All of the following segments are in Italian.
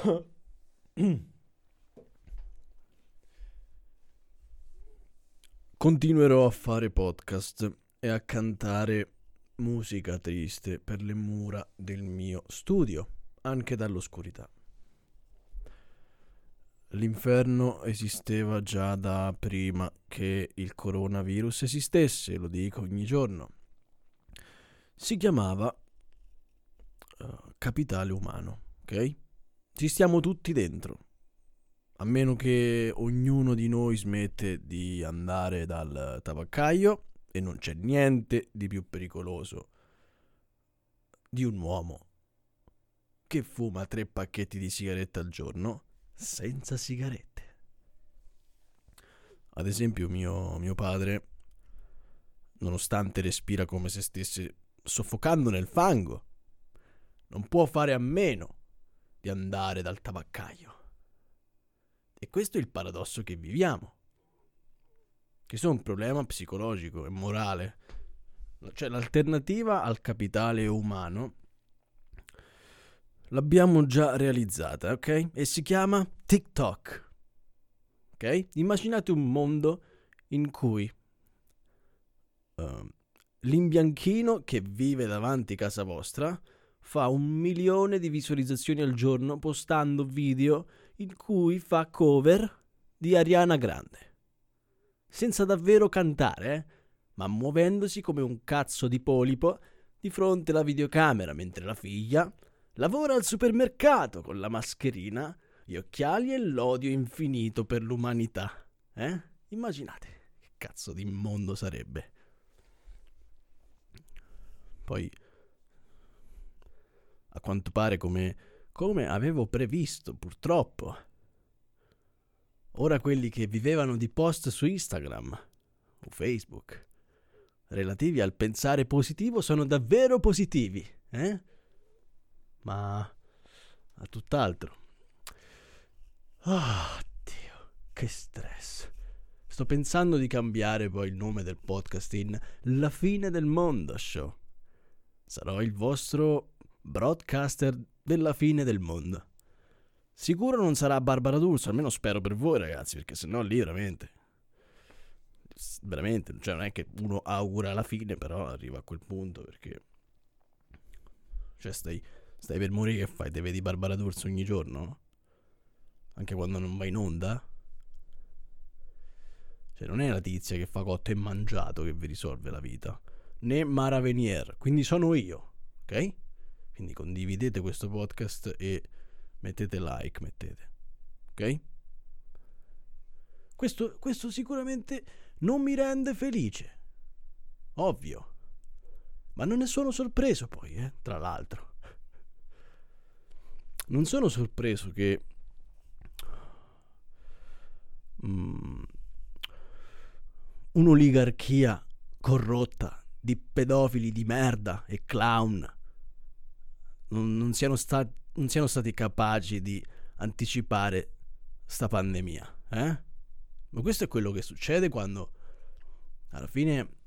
Continuerò a fare podcast e a cantare musica triste per le mura del mio studio, anche dall'oscurità. L'inferno esisteva già da prima che il coronavirus esistesse, lo dico ogni giorno. Si chiamava uh, capitale umano, ok? Ci stiamo tutti dentro a meno che ognuno di noi smette di andare dal tabaccaio e non c'è niente di più pericoloso di un uomo che fuma tre pacchetti di sigarette al giorno senza sigarette. Ad esempio mio, mio padre, nonostante respira come se stesse soffocando nel fango, non può fare a meno di andare dal tabaccaio. E questo è il paradosso che viviamo. Che è un problema psicologico e morale. Cioè l'alternativa al capitale umano l'abbiamo già realizzata, ok? E si chiama TikTok. Ok? Immaginate un mondo in cui uh, l'imbianchino che vive davanti a casa vostra fa un milione di visualizzazioni al giorno postando video in cui fa cover di Ariana Grande. Senza davvero cantare, eh? ma muovendosi come un cazzo di polipo di fronte alla videocamera mentre la figlia lavora al supermercato con la mascherina, gli occhiali e l'odio infinito per l'umanità. Eh? Immaginate che cazzo di mondo sarebbe. Poi, a quanto pare come come avevo previsto, purtroppo. Ora quelli che vivevano di post su Instagram o Facebook relativi al pensare positivo sono davvero positivi, eh? Ma a tutt'altro. Ah, oh, Dio, che stress. Sto pensando di cambiare poi il nome del podcast in La fine del mondo show. Sarò il vostro broadcaster della fine del mondo. Sicuro non sarà Barbara D'Urso, almeno spero per voi ragazzi, perché sennò lì veramente... Veramente, cioè non è che uno augura la fine, però arriva a quel punto perché... Cioè stai, stai per morire che fai? Te vedi Barbara D'Urso ogni giorno? Anche quando non vai in onda? Cioè non è la tizia che fa cotto e mangiato che vi risolve la vita, né Mara Venier, quindi sono io, ok? Quindi condividete questo podcast e mettete like, mettete. Ok? Questo, questo sicuramente non mi rende felice. Ovvio. Ma non ne sono sorpreso poi, eh, tra l'altro. Non sono sorpreso che... Mm, un'oligarchia corrotta di pedofili di merda e clown non, non, siano, sta- non siano stati capaci di anticipare sta pandemia. Eh? Ma questo è quello che succede quando alla fine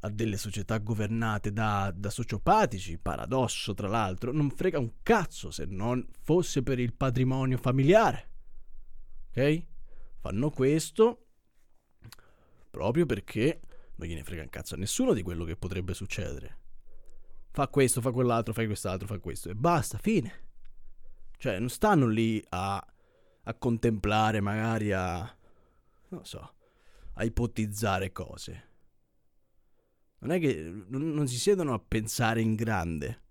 a delle società governate da, da, sociopatici, paradosso tra l'altro, non frega un cazzo se non fosse per il patrimonio familiare. Ok? Fanno questo proprio perché non gliene frega un cazzo a nessuno di quello che potrebbe succedere fa questo, fa quell'altro, fai quest'altro, fa questo e basta, fine. Cioè, non stanno lì a, a contemplare, magari a, non so, a ipotizzare cose. Non è che non, non si siedono a pensare in grande.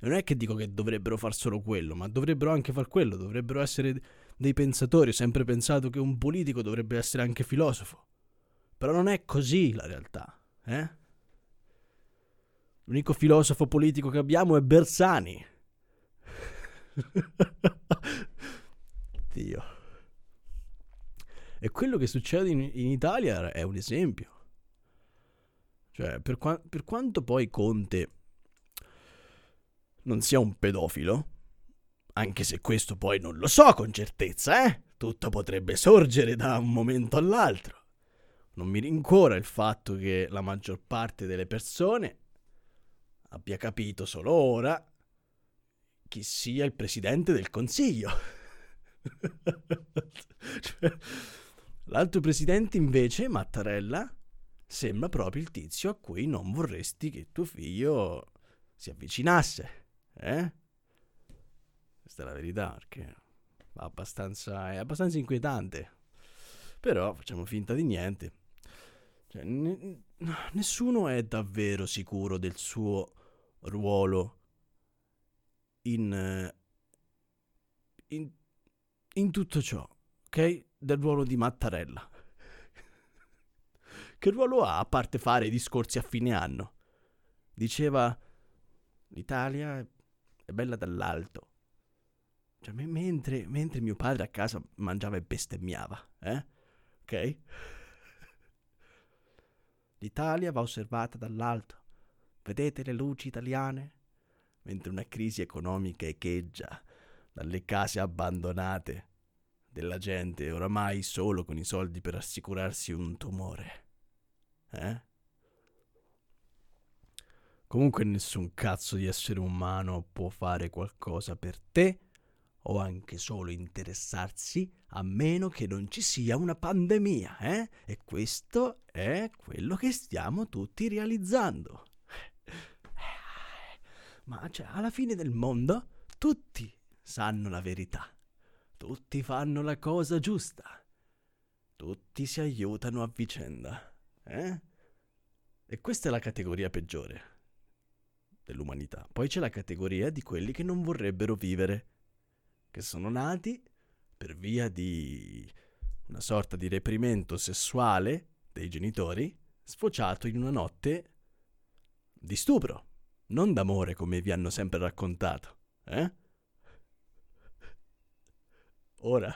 Non è che dico che dovrebbero far solo quello, ma dovrebbero anche far quello, dovrebbero essere dei pensatori. Ho sempre pensato che un politico dovrebbe essere anche filosofo. Però non è così la realtà, eh? L'unico filosofo politico che abbiamo è Bersani. Dio. E quello che succede in, in Italia è un esempio. Cioè, per, qua- per quanto poi Conte non sia un pedofilo, anche se questo poi non lo so con certezza, eh? Tutto potrebbe sorgere da un momento all'altro. Non mi rincuora il fatto che la maggior parte delle persone abbia capito solo ora chi sia il presidente del consiglio. cioè, l'altro presidente invece, Mattarella, sembra proprio il tizio a cui non vorresti che tuo figlio si avvicinasse. Eh? Questa è la verità, perché abbastanza, è abbastanza inquietante. Però facciamo finta di niente. Cioè, n- nessuno è davvero sicuro del suo ruolo in, in, in tutto ciò, ok? Del ruolo di Mattarella. che ruolo ha a parte fare i discorsi a fine anno? Diceva l'Italia è bella dall'alto. Cioè, me- mentre, mentre mio padre a casa mangiava e bestemmiava, eh? Ok? L'Italia va osservata dall'alto. Vedete le luci italiane? Mentre una crisi economica echeggia dalle case abbandonate della gente oramai solo con i soldi per assicurarsi un tumore. Eh? Comunque nessun cazzo di essere umano può fare qualcosa per te o anche solo interessarsi a meno che non ci sia una pandemia, eh? E questo è quello che stiamo tutti realizzando. Ma cioè, alla fine del mondo tutti sanno la verità. Tutti fanno la cosa giusta. Tutti si aiutano a vicenda. Eh? E questa è la categoria peggiore dell'umanità. Poi c'è la categoria di quelli che non vorrebbero vivere, che sono nati per via di una sorta di reprimento sessuale dei genitori, sfociato in una notte di stupro, non d'amore come vi hanno sempre raccontato, eh? Ora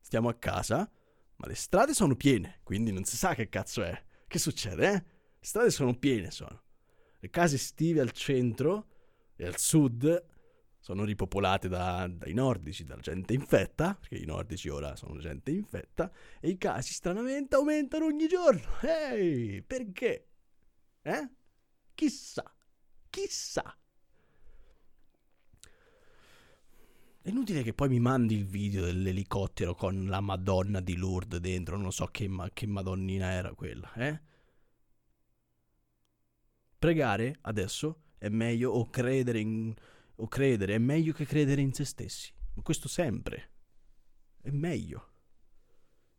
stiamo a casa, ma le strade sono piene, quindi non si sa che cazzo è. Che succede, eh? Le strade sono piene, sono. Le case estive al centro e al sud sono ripopolate da, dai nordici, dalla gente infetta, perché i nordici ora sono gente infetta, e i casi stranamente aumentano ogni giorno. Ehi, perché? Eh? Chissà, chissà. È inutile che poi mi mandi il video dell'elicottero con la Madonna di Lourdes dentro, non so che, ma- che Madonnina era quella, eh? Pregare adesso è meglio o credere in o credere è meglio che credere in se stessi. Ma questo sempre. È meglio.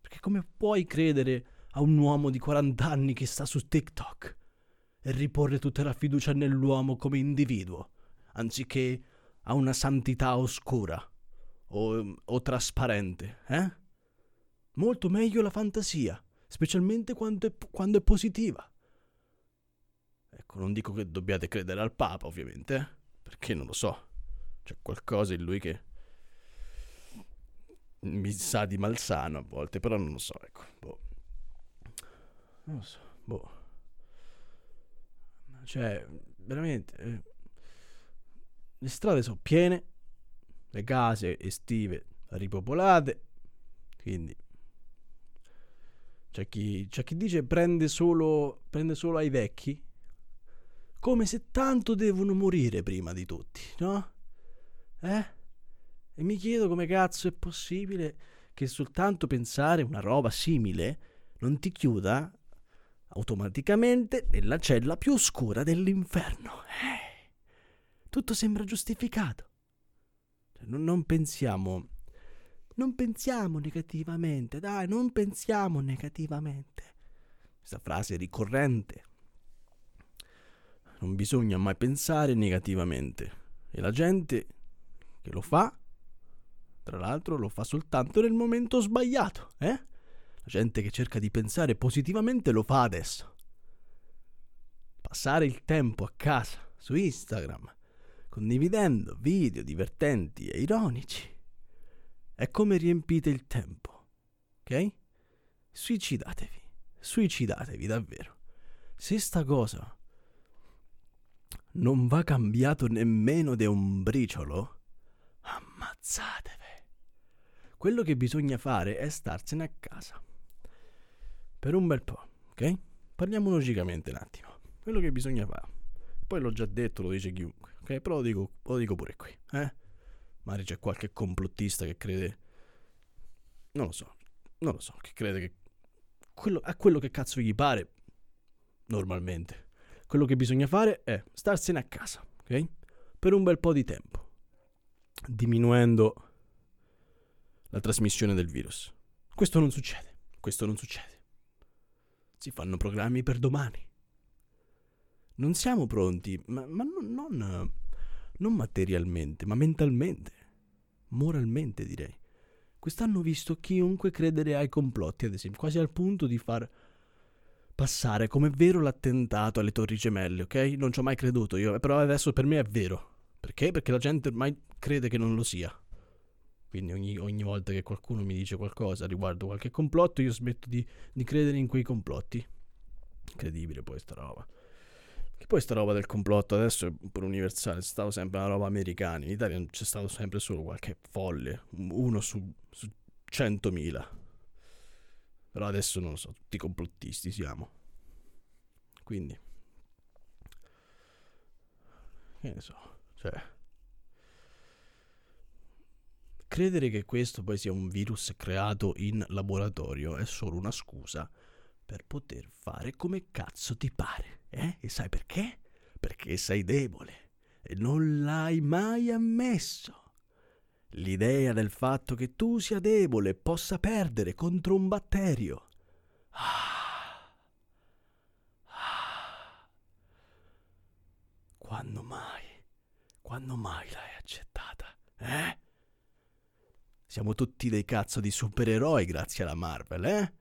Perché come puoi credere a un uomo di 40 anni che sta su TikTok riporre tutta la fiducia nell'uomo come individuo, anziché a una santità oscura o, o trasparente, eh? Molto meglio la fantasia, specialmente quando è, quando è positiva. Ecco, non dico che dobbiate credere al Papa, ovviamente, eh? Perché non lo so. C'è qualcosa in lui che mi sa di malsano a volte, però non lo so, ecco. Boh. Non lo so, boh. Cioè, veramente... Eh, le strade sono piene, le case estive ripopolate, quindi... C'è chi, c'è chi dice prende solo, prende solo ai vecchi, come se tanto devono morire prima di tutti, no? Eh? E mi chiedo come cazzo è possibile che soltanto pensare una roba simile non ti chiuda automaticamente nella cella più oscura dell'inferno. Eh? Tutto sembra giustificato. Cioè, non, non pensiamo. Non pensiamo negativamente, dai, non pensiamo negativamente. Questa frase è ricorrente non bisogna mai pensare negativamente. E la gente che lo fa, tra l'altro, lo fa soltanto nel momento sbagliato, eh? La gente che cerca di pensare positivamente lo fa adesso. Passare il tempo a casa, su Instagram, condividendo video divertenti e ironici, è come riempite il tempo, ok? Suicidatevi, suicidatevi davvero. Se sta cosa non va cambiato nemmeno de un briciolo? Ammazzatevi. Quello che bisogna fare è starsene a casa. Per un bel po', ok? Parliamo logicamente un attimo. Quello che bisogna fare. Poi l'ho già detto, lo dice chiunque. ok? Però lo dico, lo dico pure qui, eh? Magari c'è qualche complottista che crede... Non lo so, non lo so, che crede che... Quello, a quello che cazzo gli pare, normalmente. Quello che bisogna fare è starsene a casa, ok? Per un bel po' di tempo, diminuendo la trasmissione del virus. Questo non succede, questo non succede. Si fanno programmi per domani. Non siamo pronti, ma, ma non, non, non materialmente, ma mentalmente, moralmente direi. Quest'anno ho visto chiunque credere ai complotti, ad esempio, quasi al punto di far passare come vero l'attentato alle Torri Gemelle, ok? Non ci ho mai creduto io, però adesso per me è vero. Perché? Perché la gente ormai crede che non lo sia. Quindi ogni, ogni volta che qualcuno mi dice qualcosa riguardo qualche complotto, io smetto di, di credere in quei complotti. Incredibile poi sta roba. Che poi sta roba del complotto adesso è pure universale, è stato sempre una roba americana. In Italia c'è stato sempre solo qualche folle, uno su, su 100.000. Però adesso non lo so, tutti complottisti siamo. Quindi... Che ne so, cioè... Credere che questo poi sia un virus creato in laboratorio è solo una scusa per poter fare come cazzo ti pare. Eh? E sai perché? Perché sei debole e non l'hai mai ammesso. L'idea del fatto che tu sia debole e possa perdere contro un batterio. Ah. Ah. Quando mai? Quando mai l'hai accettata? Eh? Siamo tutti dei cazzo di supereroi grazie alla Marvel, eh?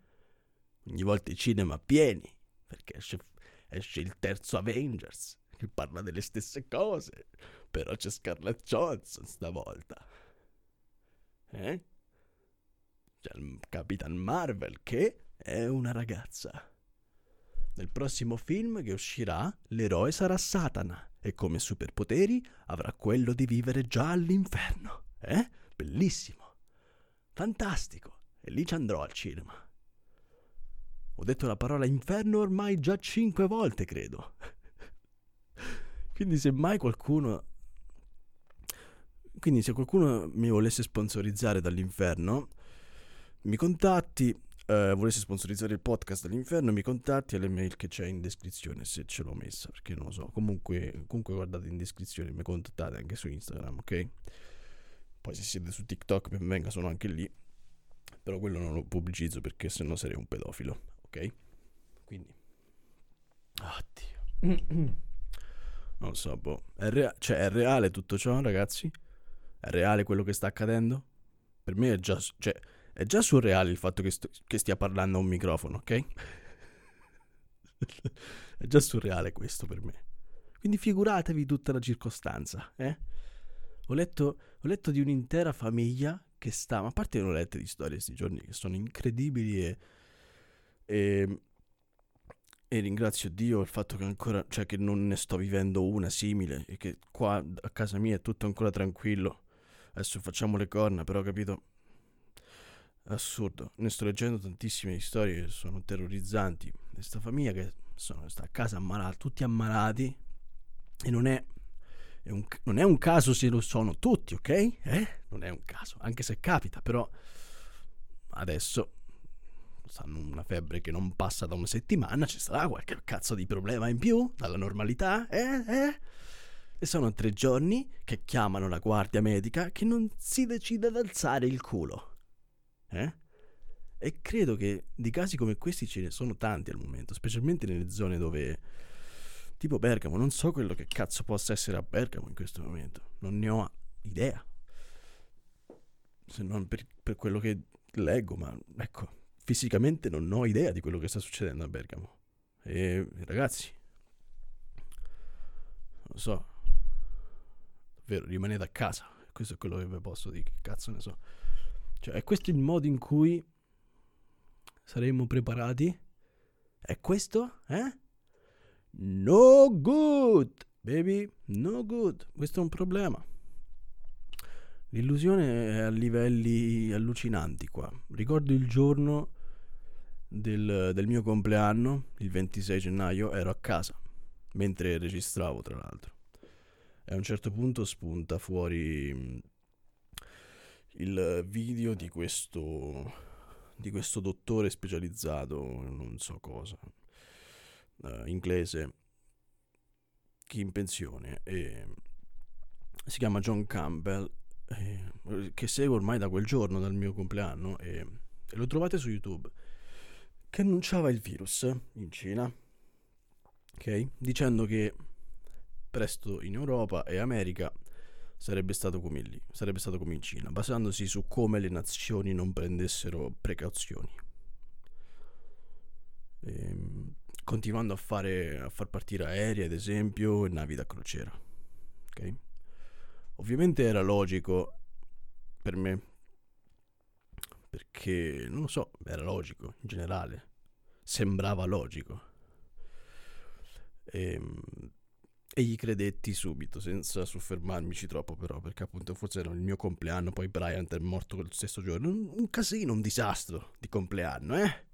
Ogni volta i cinema pieni, perché esce, esce il terzo Avengers, che parla delle stesse cose, però c'è Scarlett Johansson stavolta. Eh? C'è il Capitan Marvel che è una ragazza. Nel prossimo film che uscirà, l'eroe sarà Satana e come superpoteri avrà quello di vivere già all'inferno. Eh? Bellissimo. Fantastico. E lì ci andrò al cinema. Ho detto la parola inferno ormai già cinque volte, credo. Quindi se mai qualcuno... Quindi se qualcuno mi volesse sponsorizzare dall'inferno, mi contatti, eh, volesse sponsorizzare il podcast dall'inferno, mi contatti alle mail che c'è in descrizione, se ce l'ho messa, perché non lo so. Comunque, comunque guardate in descrizione, mi contattate anche su Instagram, ok? Poi se siete su TikTok, ben venga, sono anche lì. Però quello non lo pubblicizzo perché sennò sarei un pedofilo ok? Quindi... Oddio. Non lo so, boh. È, rea- cioè, è reale tutto ciò, ragazzi? È reale quello che sta accadendo? Per me è già, cioè, è già surreale il fatto che, sto- che stia parlando a un microfono, ok? è già surreale questo per me. Quindi figuratevi tutta la circostanza, eh? Ho letto, ho letto di un'intera famiglia che sta, ma a parte le ho lette di storie questi giorni che sono incredibili e e, e ringrazio Dio il fatto che ancora, cioè che non ne sto vivendo una simile e che qua a casa mia è tutto ancora tranquillo. Adesso facciamo le corna, però capito? Assurdo. Ne sto leggendo tantissime storie che sono terrorizzanti. Questa famiglia che sono, sta a casa ammalata, tutti ammalati. E non è, è un, non è un caso se lo sono tutti, ok? Eh? Non è un caso, anche se capita, però adesso hanno una febbre che non passa da una settimana, ci sarà qualche cazzo di problema in più dalla normalità, eh? Eh? E sono tre giorni che chiamano la guardia medica che non si decide ad alzare il culo. Eh? E credo che di casi come questi ce ne sono tanti al momento, specialmente nelle zone dove... Tipo Bergamo, non so quello che cazzo possa essere a Bergamo in questo momento, non ne ho idea. Se non per, per quello che leggo, ma ecco, fisicamente non ho idea di quello che sta succedendo a Bergamo. E ragazzi, non so, davvero rimanete a casa. Questo è quello che vi posso dire, che cazzo ne so. Cioè, è questo il modo in cui saremo preparati? È questo? Eh? No good, baby, no good. Questo è un problema. L'illusione è a livelli allucinanti qua. Ricordo il giorno del, del, mio compleanno, il 26 gennaio, ero a casa, mentre registravo tra l'altro. E a un certo punto spunta fuori mm, il video di questo di questo dottore specializzato, non so cosa, uh, inglese, che in pensione, e si chiama John Campbell, eh, che seguo ormai da quel giorno, dal mio compleanno, e, e lo trovate su YouTube, che annunciava il virus in Cina, ok? Dicendo che presto in Europa e America sarebbe stato come lì, sarebbe stato come in Cina, basandosi su come le nazioni non prendessero precauzioni. Ehm, continuando a, fare, a far partire aerei, ad esempio, e navi da crociera. Ok? Ovviamente era logico per me, perché non lo so, era logico in generale, sembrava logico. E, ehm, e gli credetti subito, senza soffermarmici troppo però, perché appunto forse era il mio compleanno, poi Bryant è morto quel stesso giorno. Un, un casino, un disastro di compleanno, eh?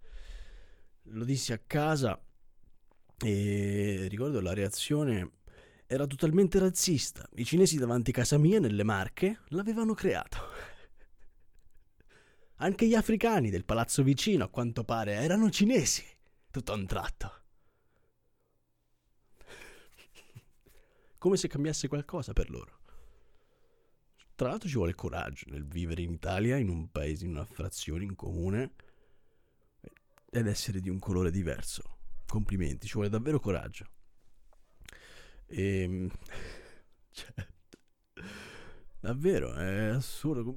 Lo dissi a casa e ricordo la reazione era totalmente razzista. I cinesi davanti a casa mia, nelle Marche, l'avevano creato. Anche gli africani del palazzo vicino, a quanto pare, erano cinesi, tutto a un tratto. come se cambiasse qualcosa per loro. Tra l'altro ci vuole coraggio nel vivere in Italia, in un paese, in una frazione, in comune, ed essere di un colore diverso. Complimenti, ci vuole davvero coraggio. E... Ehm, cioè, davvero, è assurdo.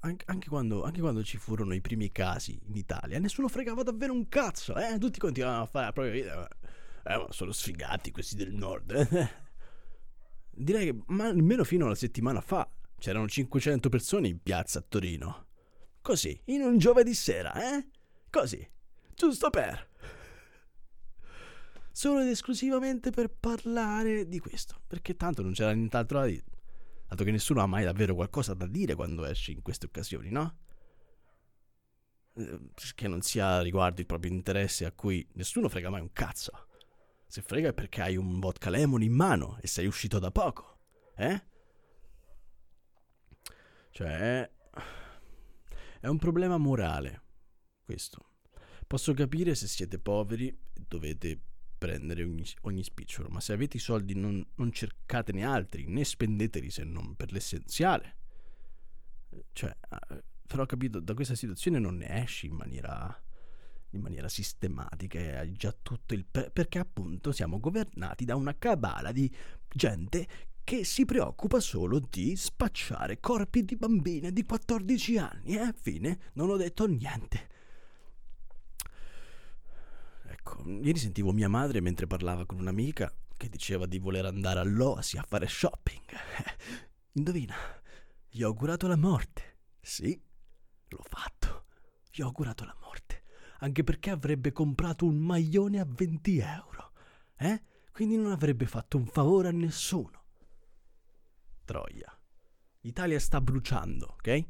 Anche, anche, quando, anche, quando, ci furono i primi casi in Italia, nessuno fregava davvero un cazzo, eh? Tutti continuavano a fare la propria vita. Eh, ma sono sfigati questi del nord, eh? direi che ma almeno fino a una settimana fa c'erano 500 persone in piazza a Torino. Così, in un giovedì sera, eh? Così, giusto per. Solo ed esclusivamente per parlare di questo, perché tanto non c'era nient'altro da dire. Dato che nessuno ha mai davvero qualcosa da dire quando esce in queste occasioni, no? Eh, che non sia riguardo il proprio interesse a cui nessuno frega mai un cazzo. Se frega è perché hai un vodka lemon in mano e sei uscito da poco, eh? Cioè, è un problema morale, questo. Posso capire se siete poveri e dovete prendere ogni, ogni spicciolo, ma se avete i soldi non, non cercatene altri, né spendeteli se non per l'essenziale. Cioè, eh, però capito, da questa situazione non ne esci in maniera in maniera sistematica e hai già tutto il... Per- perché appunto siamo governati da una cabala di gente che si preoccupa solo di spacciare corpi di bambine di 14 anni. Eh, fine, non ho detto niente. Ecco, ieri sentivo mia madre mentre parlava con un'amica che diceva di voler andare all'Oasi a fare shopping. Indovina, gli ho augurato la morte. Sì, l'ho fatto. Gli ho augurato la morte anche perché avrebbe comprato un maglione a 20 euro, eh? Quindi non avrebbe fatto un favore a nessuno. Troia. L'Italia sta bruciando, ok?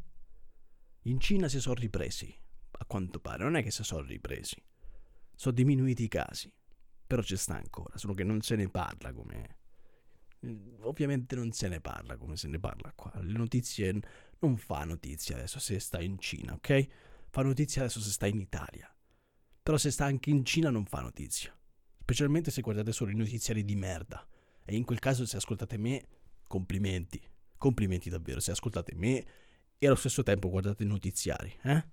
In Cina si sono ripresi, a quanto pare, non è che si sono ripresi. Sono diminuiti i casi, però ci sta ancora, solo che non se ne parla come... Ovviamente non se ne parla come se ne parla qua. Le notizie non fa notizia adesso se sta in Cina, ok? Fa notizia adesso se sta in Italia. Però se sta anche in Cina non fa notizia. Specialmente se guardate solo i notiziari di merda. E in quel caso se ascoltate me, complimenti. Complimenti davvero, se ascoltate me e allo stesso tempo guardate i notiziari, eh?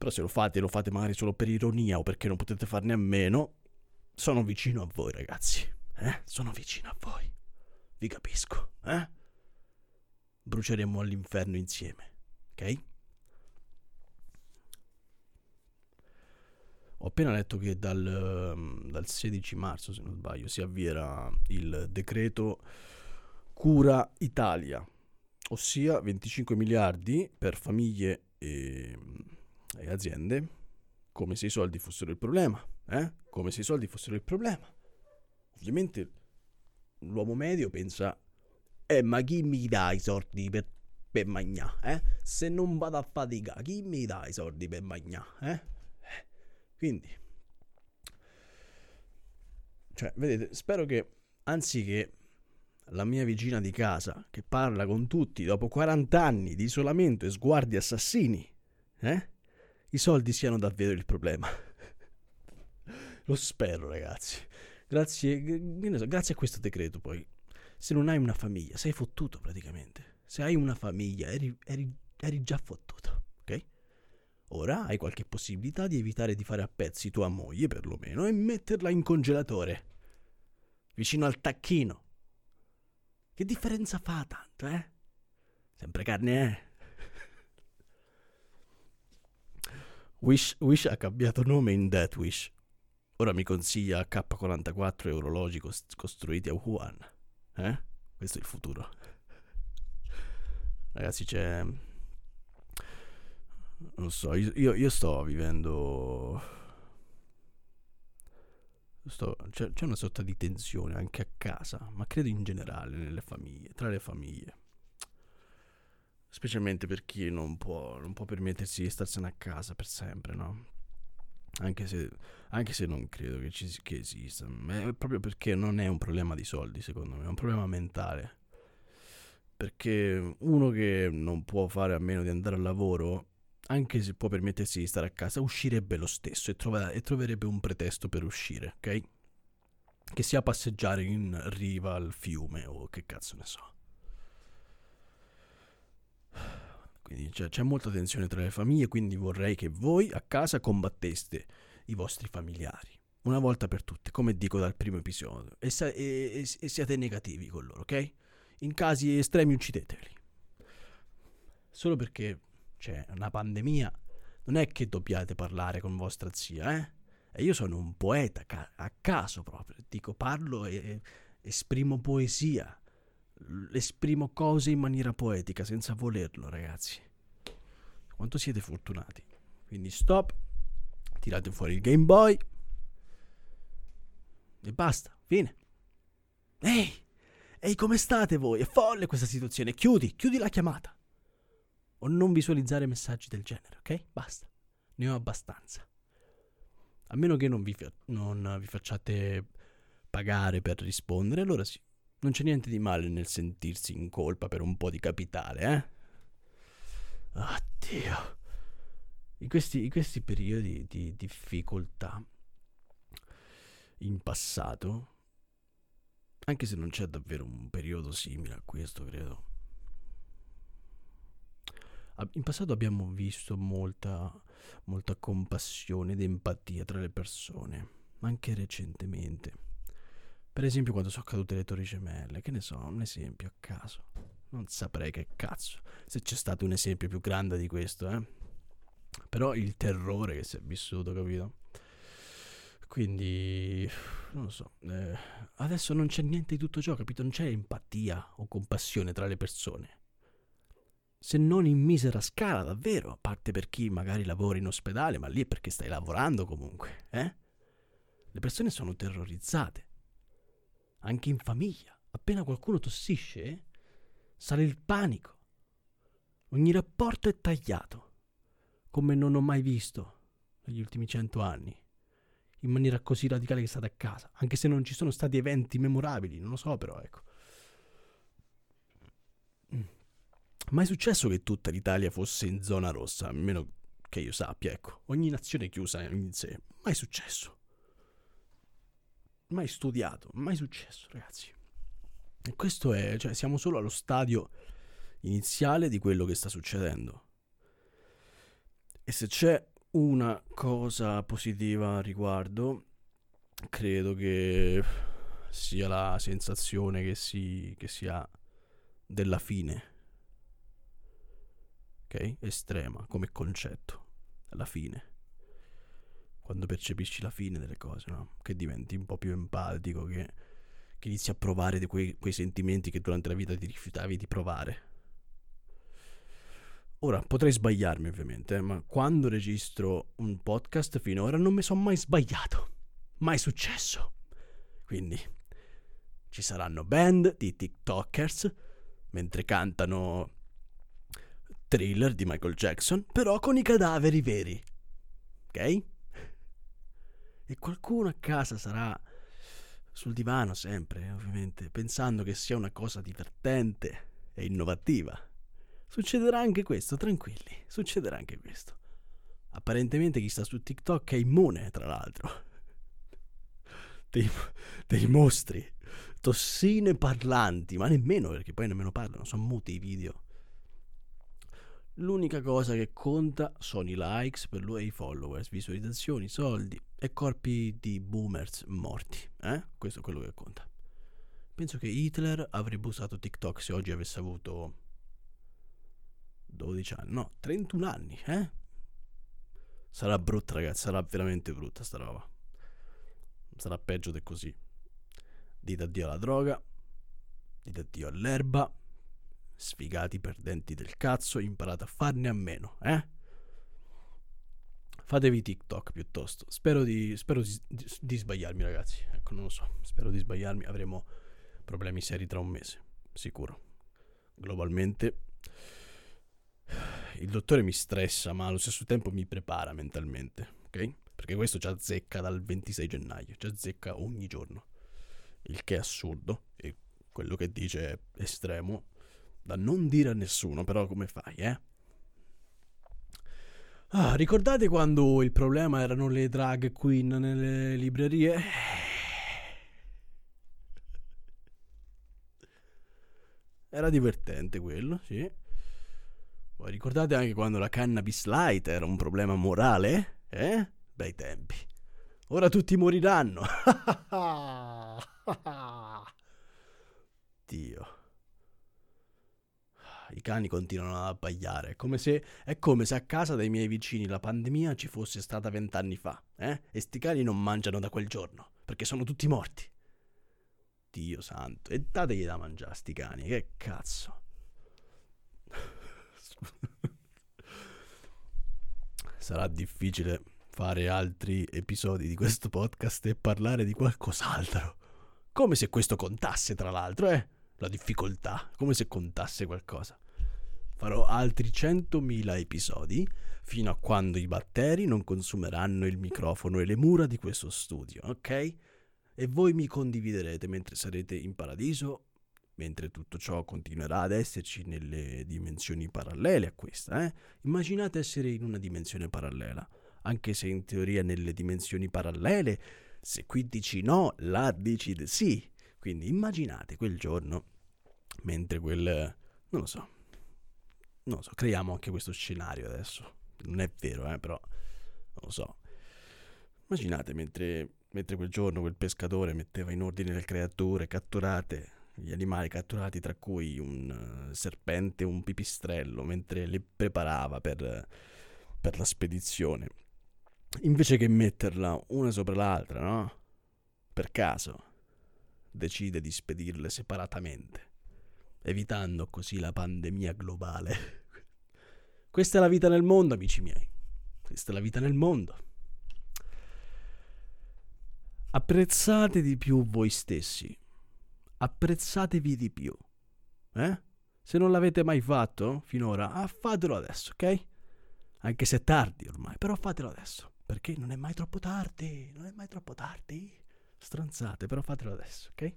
Però se lo fate, lo fate magari solo per ironia o perché non potete farne a meno, sono vicino a voi ragazzi, eh? Sono vicino a voi. Vi capisco, eh? Bruceremo all'inferno insieme, ok? Ho appena letto che dal, ehm, dal 16 marzo, se non sbaglio, si avvierà il decreto Cura Italia, ossia 25 miliardi per famiglie e, e aziende, come se i soldi fossero il problema, eh? Come se i soldi fossero il problema. Ovviamente l'uomo medio pensa, eh ma chi mi dà i soldi per, per mangiare, eh? Se non vado a faticare, chi mi dà i soldi per mangiare, eh? Quindi, cioè, vedete, spero che anziché la mia vicina di casa che parla con tutti dopo 40 anni di isolamento e sguardi assassini, eh? I soldi siano davvero il problema. Lo spero, ragazzi. Grazie, grazie a questo decreto, poi. Se non hai una famiglia, sei fottuto praticamente. Se hai una famiglia, eri, eri, eri già fottuto, ok? Ora hai qualche possibilità di evitare di fare a pezzi tua moglie, perlomeno, e metterla in congelatore. Vicino al tacchino. Che differenza fa tanto, eh? Sempre carne, eh? Wish, Wish ha cambiato nome in Death Wish. Ora mi consiglia K44 e orologi cost- costruiti a Wuhan. Eh? Questo è il futuro. Ragazzi, c'è. Non so, io, io sto vivendo. Sto... C'è, c'è una sorta di tensione anche a casa, ma credo in generale nelle famiglie, tra le famiglie. Specialmente per chi non può, non può permettersi di starsene a casa per sempre, no? Anche se, anche se non credo che, ci, che esista. È proprio perché non è un problema di soldi, secondo me, è un problema mentale. Perché uno che non può fare a meno di andare al lavoro, anche se può permettersi di stare a casa, uscirebbe lo stesso e, trova, e troverebbe un pretesto per uscire, ok? Che sia passeggiare in riva al fiume o che cazzo ne so. Quindi c'è, c'è, molta tensione tra le famiglie, quindi vorrei che voi a casa combatteste i vostri familiari. Una volta per tutte, come dico dal primo episodio, e, sa- e, e siate negativi con loro, ok? In casi estremi uccideteli. Solo perché c'è una pandemia, non è che dobbiate parlare con vostra zia, eh? E io sono un poeta, ca- a caso proprio. Dico, parlo e esprimo poesia esprimo cose in maniera poetica senza volerlo, ragazzi. Quanto siete fortunati. Quindi stop, tirate fuori il Game Boy e basta, fine. Ehi, ehi, come state voi? È folle questa situazione. Chiudi, chiudi la chiamata. O non visualizzare messaggi del genere, ok? Basta. Ne ho abbastanza. A meno che non vi, non vi facciate pagare per rispondere, allora sì, non c'è niente di male nel sentirsi in colpa per un po' di capitale, eh? Oddio. In questi, in questi periodi di difficoltà in passato, anche se non c'è davvero un periodo simile a questo, credo. In passato abbiamo visto molta, molta compassione ed empatia tra le persone, anche recentemente. Per esempio quando sono cadute le torri gemelle, che ne so, un esempio a caso. Non saprei che cazzo, se c'è stato un esempio più grande di questo, eh. Però il terrore che si è vissuto, capito? Quindi, non lo so, eh, adesso non c'è niente di tutto ciò, capito? Non c'è empatia o compassione tra le persone. Se non in misera scala, davvero, a parte per chi magari lavora in ospedale, ma lì è perché stai lavorando comunque, eh? Le persone sono terrorizzate anche in famiglia. Appena qualcuno tossisce, sale il panico. Ogni rapporto è tagliato, come non ho mai visto negli ultimi cento anni, in maniera così radicale che state a casa, anche se non ci sono stati eventi memorabili, non lo so però, ecco. Mm. Mai successo che tutta l'Italia fosse in zona rossa, a meno che io sappia, ecco. Ogni nazione chiusa in sé. Mai successo mai studiato, mai successo, ragazzi. E questo è, cioè, siamo solo allo stadio iniziale di quello che sta succedendo. E se c'è una cosa positiva a riguardo, credo che sia la sensazione che si, che si ha della fine. Ok? Estrema come concetto. La fine quando percepisci la fine delle cose, no? Che diventi un po' più empatico, che, che inizi a provare quei, quei sentimenti che durante la vita ti rifiutavi di provare. Ora, potrei sbagliarmi ovviamente, ma quando registro un podcast finora non mi sono mai sbagliato. Mai successo. Quindi ci saranno band di TikTokers mentre cantano thriller di Michael Jackson, però con i cadaveri veri. Ok? E qualcuno a casa sarà sul divano sempre, ovviamente, pensando che sia una cosa divertente e innovativa. Succederà anche questo, tranquilli, succederà anche questo. Apparentemente chi sta su TikTok è immune, tra l'altro. Dei, dei mostri, tossine parlanti, ma nemmeno perché poi nemmeno parlano, sono muti i video. L'unica cosa che conta sono i likes per lui e i followers, visualizzazioni, soldi e corpi di boomers morti. Eh? Questo è quello che conta. Penso che Hitler avrebbe usato TikTok se oggi avesse avuto 12 anni, no, 31 anni, eh? Sarà brutta, ragazzi, sarà veramente brutta sta roba. Sarà peggio di così. Dite addio alla droga, dite addio all'erba, sfigati perdenti del cazzo, imparate a farne a meno, eh? Fatevi TikTok piuttosto. Spero di, spero di, di, di sbagliarmi, ragazzi. Ecco, non lo so. Spero di sbagliarmi. Avremo problemi seri tra un mese, sicuro. Globalmente il dottore mi stressa, ma allo stesso tempo mi prepara mentalmente, ok? Perché questo ci azzecca dal 26 gennaio, ci azzecca ogni giorno. Il che è assurdo e quello che dice è estremo da non dire a nessuno, però come fai, eh? Ah, ricordate quando il problema erano le drag queen nelle librerie? Era divertente quello, sì. Poi ricordate anche quando la cannabis light era un problema morale? Eh? Bei tempi. Ora tutti moriranno. Dio. I cani continuano ad abbagliare. È come, se, è come se a casa dei miei vicini la pandemia ci fosse stata vent'anni fa. Eh? E sti cani non mangiano da quel giorno. Perché sono tutti morti. Dio santo. E dategli da mangiare sti cani. Che cazzo. Sarà difficile fare altri episodi di questo podcast e parlare di qualcos'altro. Come se questo contasse, tra l'altro, eh? La difficoltà, come se contasse qualcosa. Farò altri 100.000 episodi fino a quando i batteri non consumeranno il microfono e le mura di questo studio, ok? E voi mi condividerete mentre sarete in paradiso mentre tutto ciò continuerà ad esserci nelle dimensioni parallele a questa. Eh? Immaginate essere in una dimensione parallela, anche se in teoria nelle dimensioni parallele, se qui dici no, là dici sì. Quindi immaginate quel giorno, mentre quel... non lo so, non so, creiamo anche questo scenario adesso. Non è vero, eh, però non lo so. Immaginate mentre, mentre quel giorno quel pescatore metteva in ordine le creature catturate gli animali catturati, tra cui un uh, serpente e un pipistrello, mentre li preparava per, per la spedizione. Invece che metterla una sopra l'altra, no? Per caso, decide di spedirle separatamente, evitando così la pandemia globale. Questa è la vita nel mondo, amici miei. Questa è la vita nel mondo. Apprezzate di più voi stessi apprezzatevi di più. Eh? Se non l'avete mai fatto finora, ah, fatelo adesso, ok? Anche se è tardi ormai, però fatelo adesso. Perché non è mai troppo tardi, non è mai troppo tardi. Stronzate, però fatelo adesso, ok?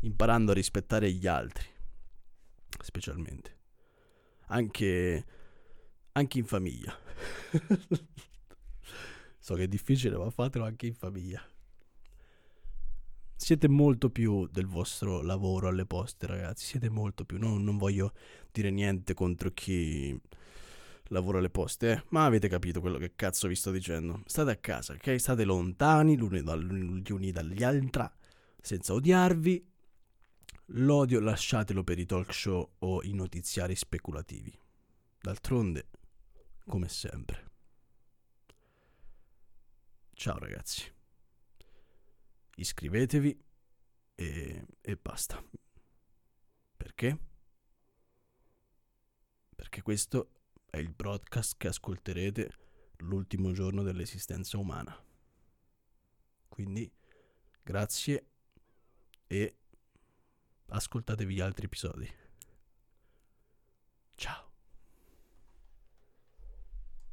Imparando a rispettare gli altri, specialmente. Anche, anche in famiglia. so che è difficile, ma fatelo anche in famiglia siete molto più del vostro lavoro alle poste, ragazzi. Siete molto più. No, non voglio dire niente contro chi lavora alle poste, eh? ma avete capito quello che cazzo vi sto dicendo. State a casa, ok? State lontani gli uni dagli altri, senza odiarvi. L'odio lasciatelo per i talk show o i notiziari speculativi. D'altronde, come sempre. Ciao ragazzi iscrivetevi e, e basta. Perché? Perché questo è il broadcast che ascolterete l'ultimo giorno dell'esistenza umana. Quindi grazie e ascoltatevi gli altri episodi. Ciao.